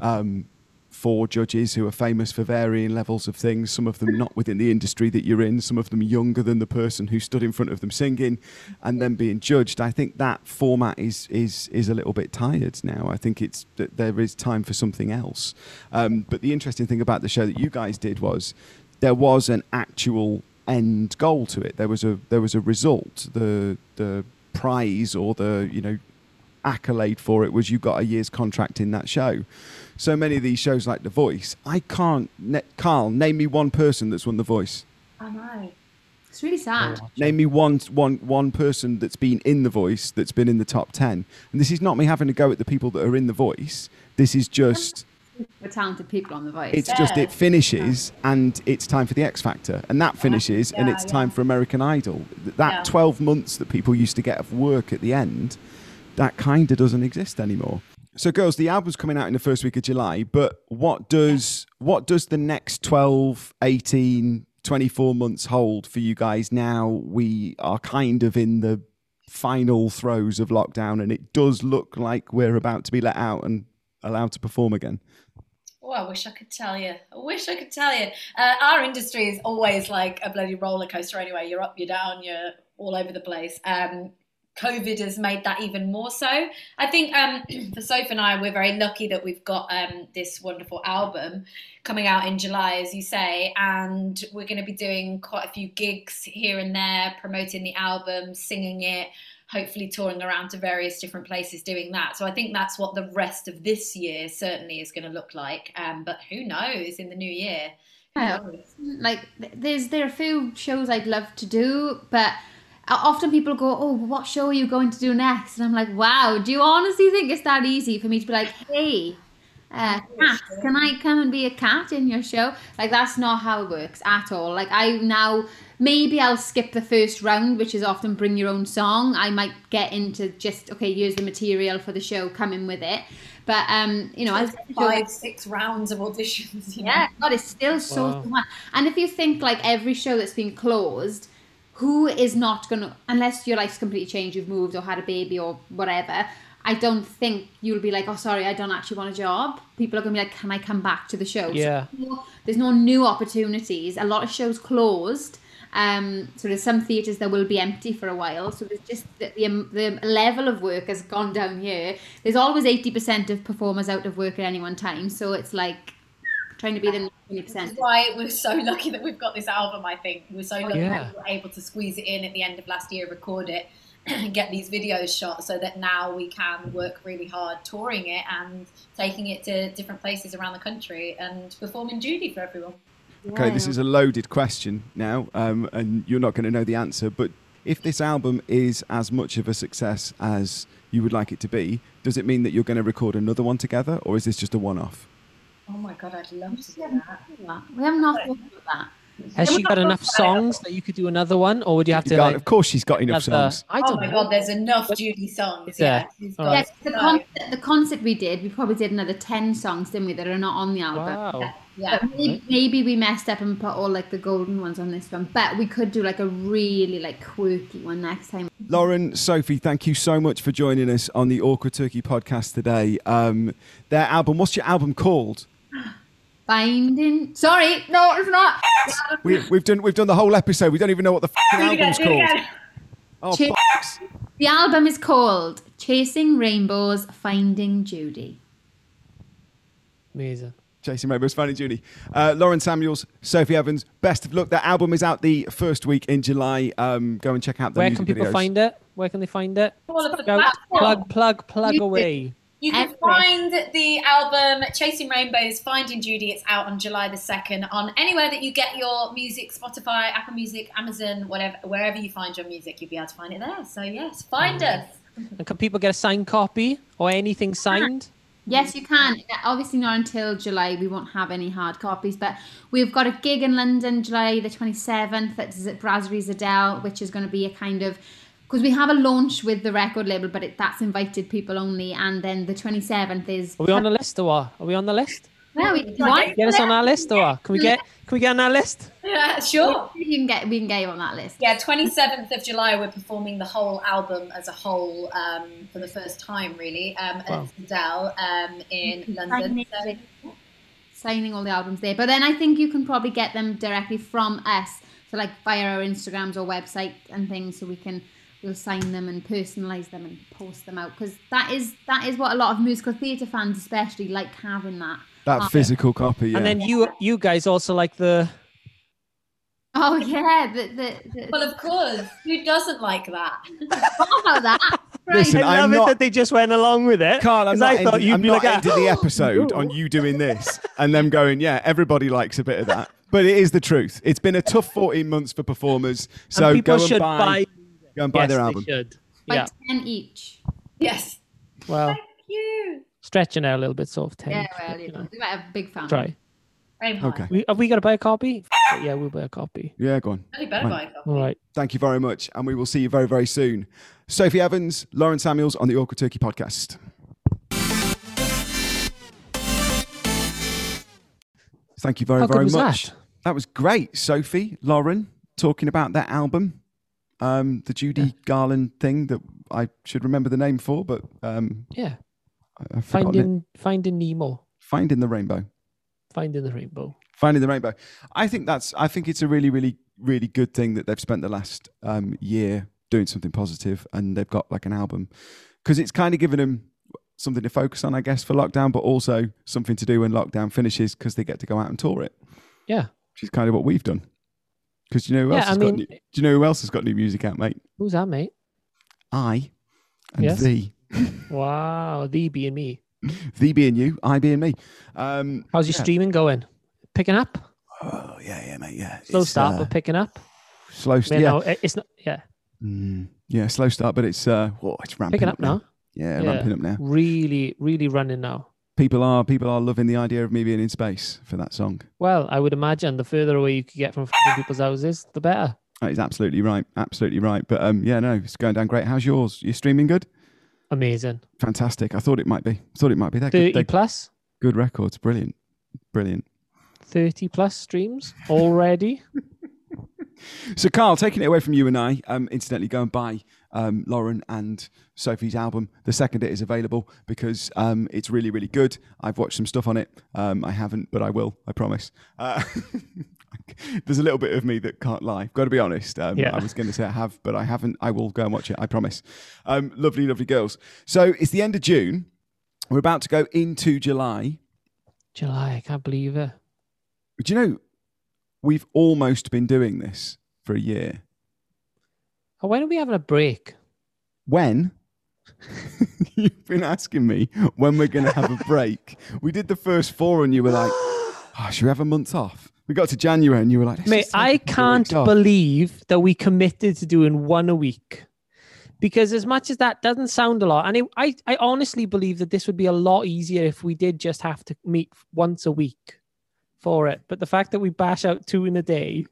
A: um, four judges who are famous for varying levels of things. Some of them not within the industry that you're in. Some of them younger than the person who stood in front of them singing, and then being judged. I think that format is is is a little bit tired now. I think it's that there is time for something else. Um, but the interesting thing about the show that you guys did was there was an actual end goal to it. There was a there was a result. The the prize or the you know accolade for it was you got a year's contract in that show. So many of these shows like The Voice, I can't. Ne- Carl, name me one person that's won The Voice.
D: I know.
C: It's really sad.
A: Name me one one one person that's been in the voice that's been in the top ten. And this is not me having to go at the people that are in the voice. This is just
C: The talented people on the voice.
A: it's just it finishes and it's time for the X Factor. And that finishes and it's
D: yeah.
A: time for American Idol. That
D: Yeah.
A: 12 months that people used to get of work at the end, that kind of doesn't exist anymore. So girls, the album's coming out in the first week of July, but what does what does the next 12, 18, 24 months hold for you guys now we are kind of in the final throes of lockdown and it does look like we're about to be let out and allowed to perform again?
D: Oh, I wish I could tell you. I wish I could tell you. Uh, our industry is always like a bloody roller coaster anyway. You're up, you're down, you're all over the place. Um, COVID has made that even more so. I think um, for Sophie and I, we're very lucky that we've got um, this wonderful album coming out in July, as you say, and we're going to be doing quite a few gigs here and there, promoting the album, singing it, hopefully touring around to various different places doing that. So I think that's what the rest of this year certainly is going to look like. Um, but who knows in the new year?
C: Yeah. like there's there are a few shows I'd love to do, but often people go, "Oh, what show are you going to do next?" And I'm like, "Wow, do you honestly think it's that easy for me to be like, hey, uh, cat, can I come and be a cat in your show?" Like that's not how it works at all. Like I now maybe I'll skip the first round, which is often bring your own song. I might get into just okay, here's the material for the show, come in with it. But um, you know, as
D: Five, six rounds of auditions. You know?
C: yeah, God, it's still so
B: Wow.
C: fun. And if you think like every show that's been closed, who is not gonna unless your life's completely changed, you've moved or had a baby or whatever. I don't think you'll be like, oh, sorry, I don't actually want a job. People are gonna be like, can I come back to the show?
B: Yeah.
C: no- there's no new opportunities. A lot of shows closed. Um, so there's some theatres that will be empty for a while. So there's just the, the, um, the level of work has gone down here. There's always 80% of performers out of work at any one time. So it's like trying to be the 20%.
D: That's why we're so lucky that we've got this album. I think we're so lucky
B: Yeah.
D: that we were able to squeeze it in at the end of last year, record it, and get these videos shot, so that now we can work really hard touring it and taking it to different places around the country and performing Judy for everyone.
A: Okay, this is a loaded question now, um, and you're not going to know the answer. But if this album is as much of a success as you would like it to be, does it mean that you're going to record another one together, or is this just a one-off?
D: Oh my god, I'd love to do that.
C: We have not thought about that.
B: Has she got enough songs that you could do another one, or would you have to?
A: can't-
B: Like,
A: of course, she's got enough
B: another-
A: songs.
B: I
D: Oh
B: don't
D: my
B: know.
D: god, there's enough Judy songs.
B: Is
D: Yeah,
B: there?
D: she's
B: All
D: got.
C: Yes, the,
D: so-
C: concert, the concert we did, we probably did another 10 songs, didn't we, that are not on the album.
B: Wow.
D: yeah.
C: But maybe, maybe we messed up and put all like the golden ones on this one. But we could do like a really like quirky one next time.
A: Lauren, Sophie, thank you so much for joining us on the Awkward Turkey podcast today. Um, their album, what's your album called?
C: Finding. Sorry, no, it's not.
A: We, we've done we've done the whole episode. We don't even know what the fucking
D: Do it again,
A: album's
D: do it
A: called.
D: again.
A: Oh,
C: Ch-
A: bollocks.
C: The album is called Chasing Rainbows, Finding Judy.
B: Amazing.
A: Chasing Rainbows, Finding Judy. Uh, Lauren Samuels, Sophie Evans, best of luck. That album is out the first week in July. Um, go and check out the
B: Where
A: music
B: can people
A: videos.
B: find it? Where can they find it?
D: All of the
B: Go,
D: platforms.
B: plug, plug, plug
C: Music.
B: away.
D: You can find the album Chasing Rainbows, Finding Judy. It's out on July the 2nd on anywhere that you get your music Spotify, Apple Music, Amazon, whatever, wherever you find your music, you'll be able to find it there. So, yes, find us.
B: And can people get a signed copy or anything signed?
C: Yes, you can. Obviously, not until July. We won't have any hard copies, but we've got a gig in London, July the 27th at Z- Brasserie Zédel, which is going to be a kind of. Because we have a launch with the record label, but it, that's invited people only. And then the 27th is.
B: Are we on the list or what? Are we on the list?
C: Well, we, what?
B: Get us on our list or what? Can we get can we get on our list?
D: Yeah, sure.
C: You can get, we can get you on that list.
D: Yeah, 27th of July, we're performing the whole album as a whole um, for the first time, really, um,
B: Wow.
D: at Zédel um, in London. So,
C: signing all the albums there. But then I think you can probably get them directly from us, so like via our Instagrams or website and things, so we can we'll sign them and personalize them and post them out because that is that is what a lot of musical theatre fans especially like having that.
A: That
C: Oh.
A: physical copy. Yeah.
B: And then you you guys also like the
C: Oh yeah, the the, the
D: well, of course, who doesn't like that?
C: what about that? Right.
A: Listen,
B: I
A: I'm
B: love
A: not-
B: it that they just went along with it.
A: Carl, I'm
B: 'cause
A: not,
B: I thought
A: ending,
B: you'd
A: I'm
B: be
A: not
B: like, oh.
A: ending the
B: "Oh,
A: episode on you doing this and them going, yeah, everybody likes a bit of that. but it is the truth. It's been a tough 14 months for performers. So
B: and people
A: go and
B: should
A: buy,
B: buy,
A: go and buy
B: yes,
A: their
B: they
A: album.
B: should.
C: By
B: Yeah.
C: 10 each.
D: Yes.
B: Well,
D: Thank you.
B: stretching out a little bit, sort of ten.
C: Yeah,
B: each,
C: well,
B: but,
C: you
B: you
C: know,
B: know,
C: we might have a big family.
B: Try.
A: Okay.
B: We, have we got to buy a copy? Yeah, we'll buy a copy.
A: Yeah, go on.
D: Only better
A: Right.
D: buy a copy.
B: All right.
A: Thank you very much. And we will see you very, very soon. Sophie Evans, Lauren Samuels on the Awkward Turkey podcast. Thank you very,
B: How good
A: very
B: was
A: much.
B: that?
A: That was great. Sophie, Lauren, talking about that album, um, the Judy Garland thing that I should remember the name for, but um,
B: Yeah.
A: I- I've it.
B: Finding Finding Nemo.
A: Finding the Rainbow.
B: Finding the Rainbow.
A: Finding the Rainbow. I think that's. I think it's a really, really, really good thing that they've spent the last um, year doing something positive, and they've got like an album because it's kind of given them something to focus on, I guess, for lockdown, but also something to do when lockdown finishes because they get to go out and tour it,
B: Yeah.
A: which is kind of what we've done. Because you know who else
B: Yeah,
A: has
B: I
A: got new, do you know who else has got new music out, mate?
B: Who's that, mate?
A: I and
B: Yes.
A: thee,
B: Wow. Thee being me.
A: thee being you, I being me. Um,
B: How's your
A: yeah.
B: streaming going? Picking up?
A: Oh yeah, yeah, mate, yeah.
B: Slow
A: It's,
B: start,
A: uh,
B: but picking up.
A: slow. start. Yeah,
B: no, it's not. Yeah,
A: Mm, yeah, slow start, but it's uh, whoa, it's ramping
B: picking up now.
A: Yeah,
B: Yeah.
A: ramping up now.
B: Really, really running now.
A: People are people are loving the idea of me being in space for that song.
B: Well, I would imagine the further away you could get from people's houses, the better.
A: That is absolutely right, absolutely right. But um, yeah, no, it's going down great. How's yours? You're streaming good?
B: Amazing.
A: Fantastic. I thought it might be. Thought it might be. They're, good,
B: 30 plus,
A: good records. Brilliant, brilliant.
B: 30 plus streams already.
A: So, Carl, taking it away from you and I, um, incidentally, go and buy um, Lauren and Sophie's album. The second it is available because um, it's really, really good. I've watched some stuff on it. Um, I haven't, but I will. I promise. Uh, there's a little bit of me that can't lie. Got to be honest. Um,
B: Yeah.
A: I was going to say I have, but I haven't. I will go and watch it. I promise. Um, lovely, lovely girls. So it's the end of June. We're about to go into July.
B: July, I can't believe it.
A: Do you know we've almost been doing this for a year?
B: Oh, when are we having a break?
A: When? You've been asking me when we're going to have a break. We did the first four, and you were like, "Oh, should we have a month off?" We got to January, and you were like, "Let's
B: Mate, I
A: a couple of
B: can't
A: weeks off."
B: believe that we committed to doing one a week. Because as much as that doesn't sound a lot, and it, I, I honestly believe that this would be a lot easier if we did just have to meet once a week for it. But the fact that we bash out two in a day,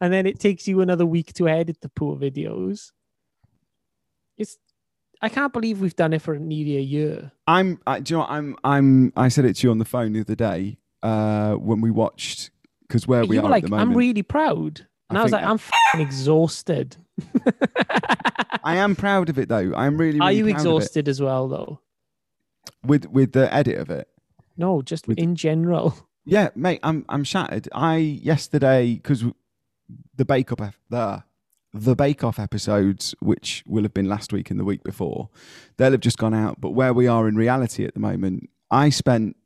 B: and then it takes you another week to edit the poor videos, it's I can't believe we've done it for nearly a year.
A: I'm. I, do you know? I'm. I'm. I said it to you on the phone the other day uh, when we watched because where we
B: you
A: are
B: were
A: at the moment.
B: I'm really proud. And
A: I
B: I, was like, I'm fing exhausted.
A: I am proud of it though. I'm really.
B: Are you
A: proud of it.
B: exhausted as well, though?
A: with with the edit of it?
B: No, just
A: With-
B: in general.
A: Yeah, mate, I'm I'm shattered. I yesterday because the Bake Off the the Bake Off episodes, which will have been last week and the week before, they'll have just gone out. But where we are in reality at the moment, I spent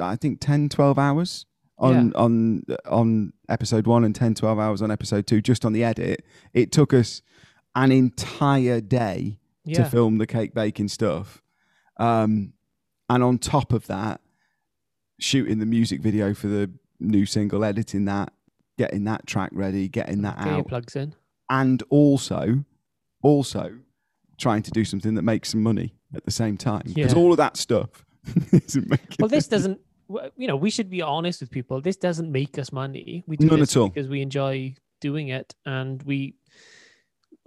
A: I think 10, 12 hours on on on episode one and 10, 12 hours on episode two just on the edit. It took us an entire day to film the cake baking stuff. Um, and on top of that, shooting the music video for the new single, editing that, getting that track ready, getting that
B: Get
A: out,
B: plugs in.
A: and also, also trying to do something that makes some money at the same time. Because
B: Yeah.
A: all of that stuff isn't making.
B: Well, this doesn't. You know, we should be honest with people. This doesn't make us money. We do
A: None
B: this
A: at all.
B: because we enjoy doing it, and we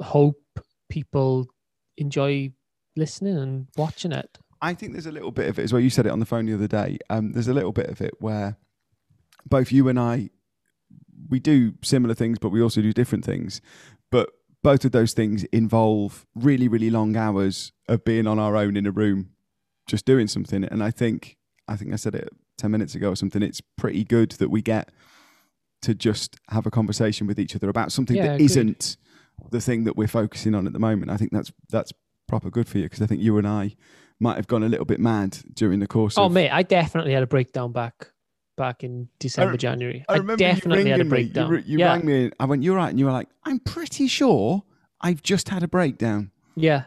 B: hope people enjoy listening and watching it.
A: I think there's a little bit of it as well. You said it on the phone the other day. Um, there's a little bit of it where both you and I, we do similar things, but we also do different things. But both of those things involve really, really long hours of being on our own in a room, just doing something. And I think, I think I said it ten minutes ago or something. It's pretty good that we get to just have a conversation with each other about something
B: Yeah,
A: that isn't the thing that we're focusing on at the moment. I think that's that's proper good for you because I think you and I might have gone a little bit mad during the course
B: Oh,
A: of
B: mate, I definitely had a breakdown back back in December,
A: re-
B: January.
A: I
B: I,
A: remember you
B: definitely had a
A: ringing me. You,
B: breakdown.
A: you
B: yeah,
A: rang me. I went, "You're right," and you were like, "I'm pretty sure I've just had a breakdown."
B: yeah,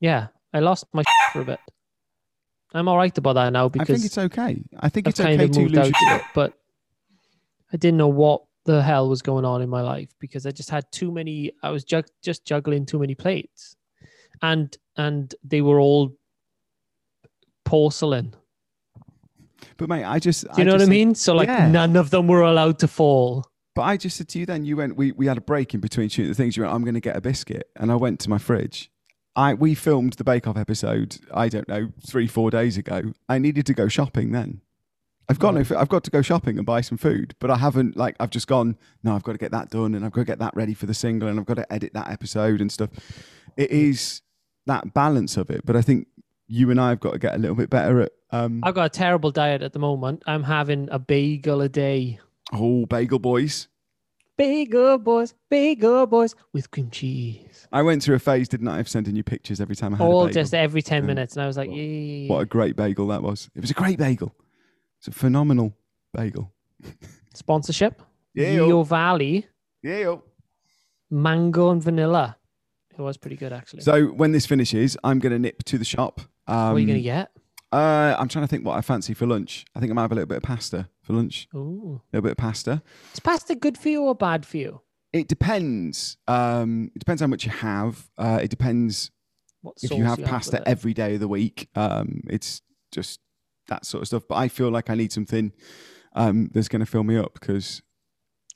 B: yeah. I lost my for a bit. I'm all right about that now because I
A: think it's okay. I think
B: I've
A: it's okay to lose
B: out it. But I didn't know what the hell was going on in my life because I just had too many. I was ju- just juggling too many plates, and and they were all porcelain.
A: But mate, I just
B: Do you know what I mean? So like
A: Yeah.
B: none of them were allowed to fall.
A: But I just said to you then, you went, we, we had a break in between shooting the things. You went, I'm going to get a biscuit. And I went to my fridge. I We filmed the Bake Off episode, I don't know, three, four days ago. I needed to go shopping then. I've got, no,
B: mm.
A: f- I've got to go shopping and buy some food, but I haven't, like, I've just gone, no, I've got to get that done and I've got to get that ready for the single and I've got to edit that episode and stuff. It is that balance of it. But I think you and I have got to get a little bit better at, um,
B: I've got a terrible diet at the moment. I'm having a bagel a day.
A: oh, bagel boys.
B: Bagel boys, bagel boys with cream cheese.
A: I went through a phase, didn't I, of sending you pictures every time I had a
B: All
A: bagel.
B: just every 10
A: Yeah.
B: minutes. And I was like, yeah.
A: What a great bagel that was. It was a great bagel. It's a phenomenal bagel.
B: Sponsorship?
A: Yeah.
B: Yeo Valley,
A: Yeah.
B: mango and vanilla. It was pretty good, actually.
A: So when this finishes, I'm going to nip to the shop. Um,
B: what are you going to get?
A: Uh, I'm trying to think what I fancy for lunch. I think I might have a little bit of pasta for lunch.
B: Ooh.
A: A little bit of pasta.
B: Is pasta good for you or bad for you?
A: It depends. Um, it depends how much you have. Uh, it depends
B: What
A: if you have
B: with
A: pasta
B: it?
A: every day of the week. Um, it's just that sort of stuff. But I feel like I need something um, that's going to fill me up because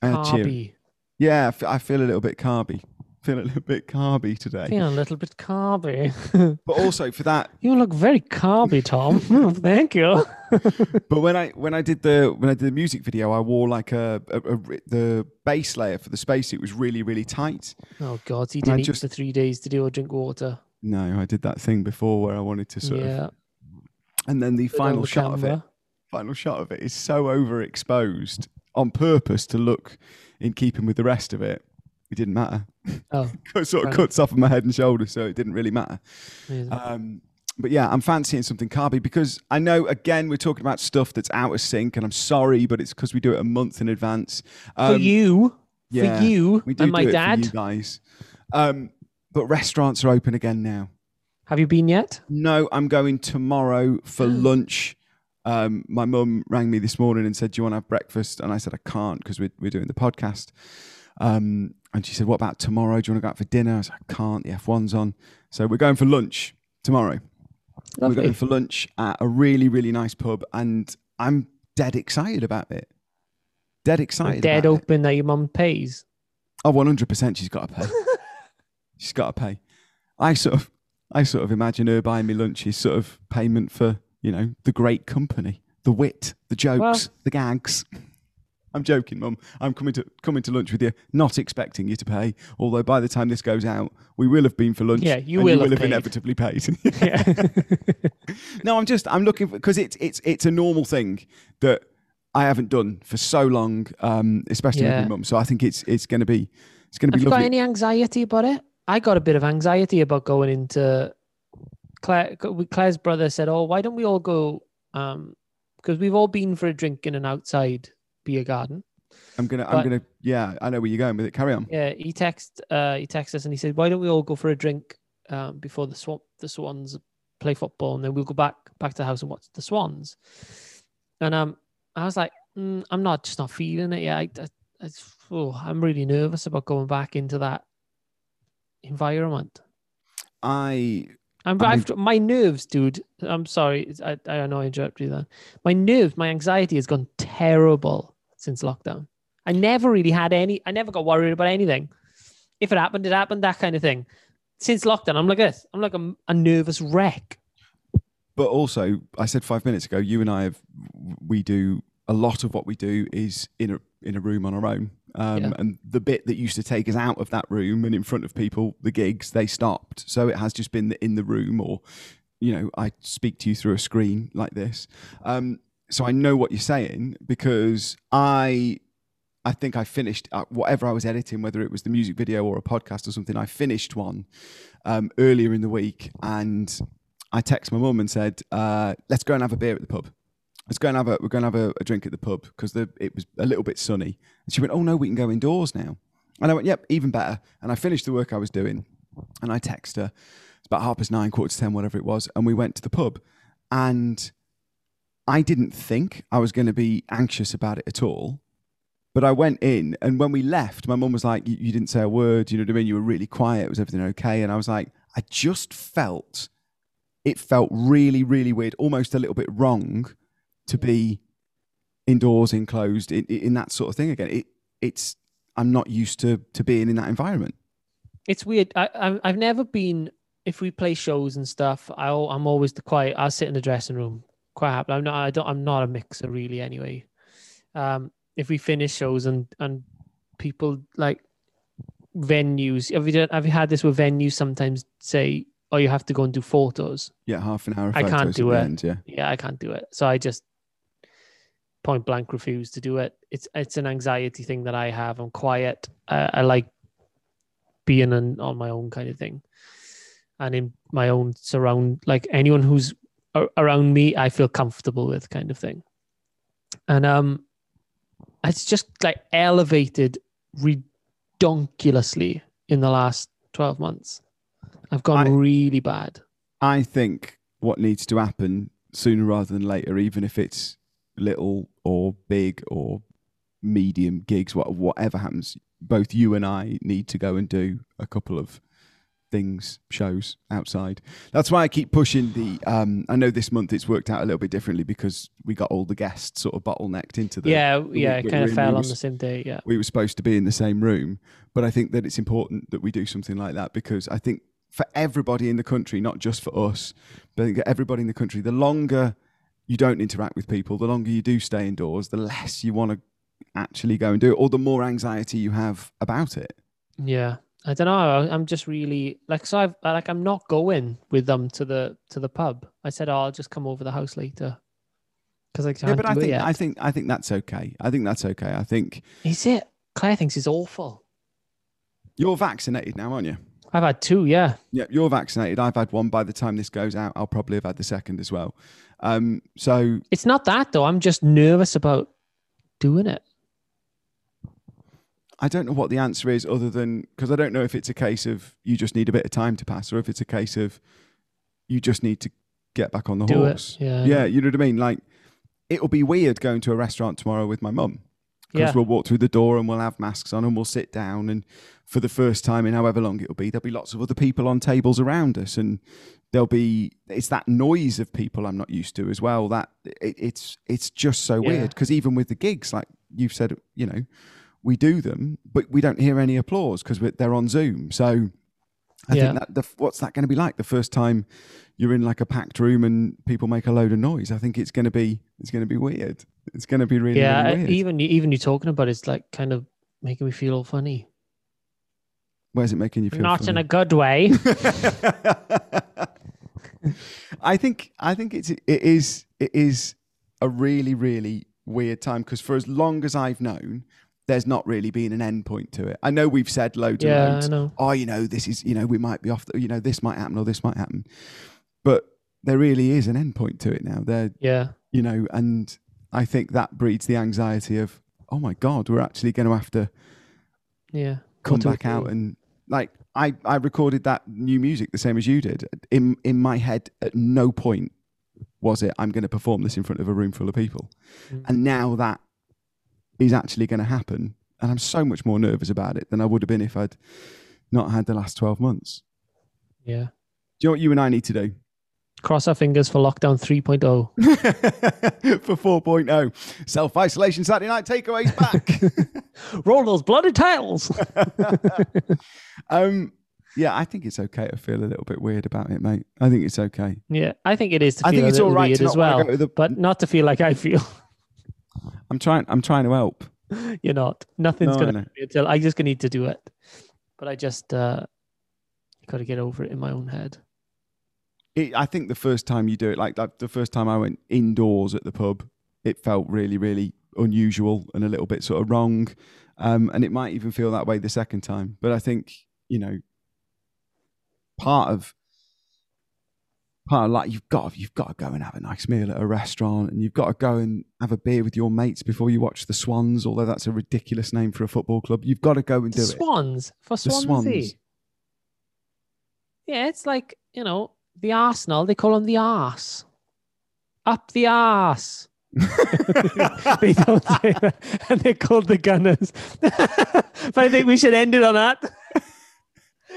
A: uh,
B: Carby.
A: Yeah, I I feel a little bit carby. Feel a little bit carby today.
B: Feeling a little bit carby.
A: But also for that,
B: you look very carby, Tom. Oh, Thank you.
A: but when I when I did the when I did the music video, I wore like a, a, a the base layer for the space. spacesuit was really really tight.
B: Oh God, he didn't eat
A: just-
B: for three days to do or drink water.
A: No, I did that thing before where I wanted to sort
B: yeah.
A: of, and then the
B: on
A: final
B: the
A: shot of it, final shot of it is so overexposed on purpose to look in keeping with the rest of it. It didn't matter.
B: Oh,
A: it sort of
B: Right.
A: cuts off of my head and shoulders, so it didn't really matter. Um, but yeah, I'm fancying something carby because I know again we're talking about stuff that's out of sync, and I'm sorry, but it's because we do it a month in advance.
B: for
A: Um,
B: you,
A: yeah,
B: for you,
A: we do
B: and my
A: do it
B: dad.
A: for guys. Um, but restaurants are open again now.
B: Have you been yet?
A: No, I'm going tomorrow for lunch. Um, my mum rang me this morning and said, "Do you want to have breakfast?" And I said, "I can't because we're we're doing the podcast." Um, and she said, "What about tomorrow? Do you want to go out for dinner?" I said, "I can't. The F1's on." So we're going for lunch tomorrow.
B: Lovely.
A: We're going for lunch at a really really nice pub, and I'm dead excited about it. Dead excited.
B: Dead
A: about it.
B: open that your mum pays.
A: Oh, 100% she's got to pay. she's got to pay. I sort of I sort of imagine her buying me lunch is sort of payment for, you know, the great company, the wit, the jokes,
B: Well-
A: the gags. I'm joking, Mum. I'm coming to coming to lunch with you, not expecting you to pay. Although by the time this goes out, we will have been for lunch.
B: Yeah, you
A: and
B: will
A: you
B: have
A: will have
B: paid.
A: inevitably paid.
B: Yeah.
A: no, I'm just I'm looking for because it's it's it's a normal thing that I haven't done for so long, um, especially with my mum. So I think it's it's going to be it's going to be.
B: Have
A: be
B: you got any anxiety about it? I got a bit of anxiety about going into Claire. Claire's brother said, "Oh, why don't we all go?" Um, because we've all been for a drink in an outside beer garden.
A: I'm gonna, I'm gonna, yeah, I know where you're going with it. Carry on.
B: Yeah, he text, uh, he texted us and he said, "Why don't we all go for a drink um, before the swan the Swans play football, and then we'll go back back to the house and watch the Swans." And um, I was like, mm, "I'm not just not feeling it yet. I, I, it's- oh, I'm really nervous about going back into that environment."
A: I,
B: I'm,
A: I
B: I've, my nerves, dude. I'm sorry. I, I know I interrupted you then. My nerves, my anxiety has gone terrible since lockdown. I never really had any, I never got worried about anything. If it happened, it happened, that kind of thing. Since lockdown, I'm like this. I'm like a, a nervous wreck.
A: but also, I said five minutes ago, you and I have, we do a lot of what we do is in a in a room on our own. Um,
B: Yeah.
A: And the bit that used to take us out of that room and in front of people, the gigs, they stopped. So it has just been in the room, or you know, I speak to you through a screen like this. Um, so I know what you're saying because I I think I finished uh, whatever I was editing, whether it was the music video or a podcast or something. I finished one um, earlier in the week, and I texted my mum and said, uh, "Let's go and have a beer at the pub. Let's go and have a we're going to have a, a drink at the pub because it was a little bit sunny." And she went, "Oh no, we can go indoors now." And I went, "Yep, even better." And I finished the work I was doing, and I texted her. It's about half past nine, quarter to ten, whatever it was, and we went to the pub, and I didn't think I was going to be anxious about it at all But I went in, and when we left, my mum was like, you, "You didn't say a word. You know what I mean? You were really quiet. Was everything okay?" And I was like, "I just felt it felt really, really weird, almost a little bit wrong, to be indoors, enclosed, in, in that sort of thing again. It, it's I'm not used to to being in that environment.
B: It's weird. I, I I've never been. If we play shows and stuff, I I'm always the quiet. I'll sit in the dressing room, quite happy. I'm not. I don't. I'm not a mixer really. Anyway, um, if we finish shows and and people like venues, have you done, have you had this with venues? Sometimes say, oh, you have to go and do photos.
A: Yeah, half an hour. Of
B: I can't do it.
A: End, yeah,
B: Yeah, I can't do it. So I just point blank refuse to do it. It's it's an anxiety thing that I have. I'm quiet. I, I like being on, on my own kind of thing, and in my own surround. Like anyone who's around me, I feel comfortable with kind of thing. And um, it's just like elevated redonkulously in the last twelve months. I've gone
A: I-
B: really bad.
A: I think what needs to happen sooner rather than later, even if it's little or big or medium gigs, what whatever happens, both you and I need to go and do a couple of things, shows outside. That's why I keep pushing the. Um, I know this month it's worked out a little bit differently because we got all the guests sort of bottlenecked into the.
B: yeah,
A: we-
B: yeah, kind of fell
A: we
B: on
A: was-
B: the same day. Yeah.
A: we were supposed to be in the same room. But I think that it's important that we do something like that because I think for everybody in the country, not just for us, but I think everybody in the country, the longer you don't interact with people, the longer you do stay indoors, the less you want to actually go and do it, or the more anxiety you have about it.
B: Yeah, I don't know. I'm just really like so. I've like I'm not going with them to the to the pub. I said, oh, I'll just come over the house later because I can't
A: yeah, but
B: do
A: I
B: it
A: think. I think I think that's okay. I think that's okay. I think
B: Is it? Claire thinks it's awful.
A: you're vaccinated now, aren't you?
B: I've had two. Yeah,
A: Yeah, you're vaccinated. I've had one. By the time this goes out, I'll probably have had the second as well. Um, so
B: it's not that though. I'm just nervous about doing it.
A: I don't know what the answer is other than because I don't know if it's a case of you just need a bit of time to pass or if it's a case of you just need to get back on the
B: Do
A: horse.
B: it. Yeah.
A: Yeah, you know what I mean? Like it'll be weird going to a restaurant tomorrow with my mum because
B: Yeah.
A: we'll walk through the door and we'll have masks on and we'll sit down and for the first time in however long it'll be, there'll be lots of other people on tables around us and there'll be it's that noise of people I'm not used to as well. That it, it's it's just so
B: Yeah.
A: weird because even with the gigs, like you've said, you know, we do them, but we don't hear any applause because they're on Zoom. So I
B: Yeah.
A: think that the, what's that going to be like the first time you're in like a packed room and people make a load of noise? I think it's going to be it's going to be weird. It's going to be really,
B: yeah,
A: really
B: even even you talking about it's like kind of making me feel all funny.
A: Where's it making you feel?
B: Not in a good way.
A: I think I think it's it is it is a really really weird time because for as long as I've known, there's not really been an end point to it. I know we've said loads and
B: yeah,
A: loads.
B: I know.
A: Oh, you know, this is you know we might be off. The, you know, this might happen or this might happen, but there really is an end point to it now. There,
B: Yeah,
A: you know, and I think that breeds the anxiety of oh my god, we're actually going to have to
B: yeah.
A: come back out and like I, I recorded that new music the same as you did in in my head at no point was it i'm going to perform this in front of a room full of people
B: Mm.
A: and now that is actually going to happen and i'm so much more nervous about it than i would have been if i'd not had the last 12 months
B: Yeah.
A: do you know what you and i need to do
B: Cross our fingers for lockdown oh. 3.0.
A: for 4.0 self-isolation saturday night takeaways back
B: Roll those bloody tails.
A: um yeah i think it's okay to feel a little bit weird about it mate i think it's okay
B: yeah, I think it is to
A: I think it's all right to
B: as
A: not
B: well,
A: to the-
B: but not to feel like I feel.
A: I'm trying. I'm trying to help.
B: You're not. Nothing's
A: No, I
B: gonna
A: know.
B: happen until I just need to do it. But I just uh got to get over it in my own head.
A: It, I think the first time you do it, like that, the first time I went indoors at the pub, it felt really, really unusual and a little bit sort of wrong. Um, and it might even feel that way the second time. But I think you know, part of part of like you've got you've got to go and have a nice meal at a restaurant, and you've got to go and have a beer with your mates before you watch the Swans. Although that's a ridiculous name for a football club, you've got to go and
B: The
A: do it.
B: Swans for
A: The
B: Swansea.
A: Swans.
B: Yeah, it's like you know the Arsenal. They call them the arse. Up the arse. they don't say that. And they're called the Gunners. but I think we should end it on that.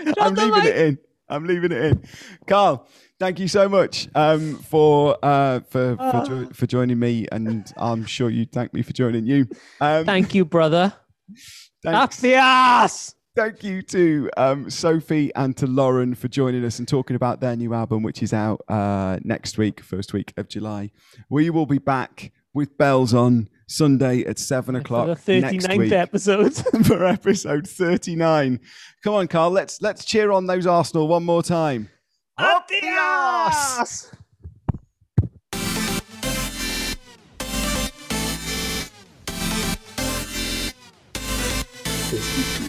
B: Drop
A: I'm leaving
B: mic.
A: it in. I'm leaving it in. Carl, thank you so much um, for uh, for for, jo- for joining me, and I'm sure you thank me for joining you. Um,
B: Thank you, brother. Up the ass.
A: Thank you to um, Sophie and to Lauren for joining us and talking about their new album, which is out uh, next week, first week of July. We will be back with bells on Sunday at seven
B: For
A: o'clock
B: the
A: next
B: 39th
A: week
B: episode.
A: for episode thirty-nine. Come on, Carl. Let's let's cheer on those Arsenal one more time.
B: Up the ass.
A: This is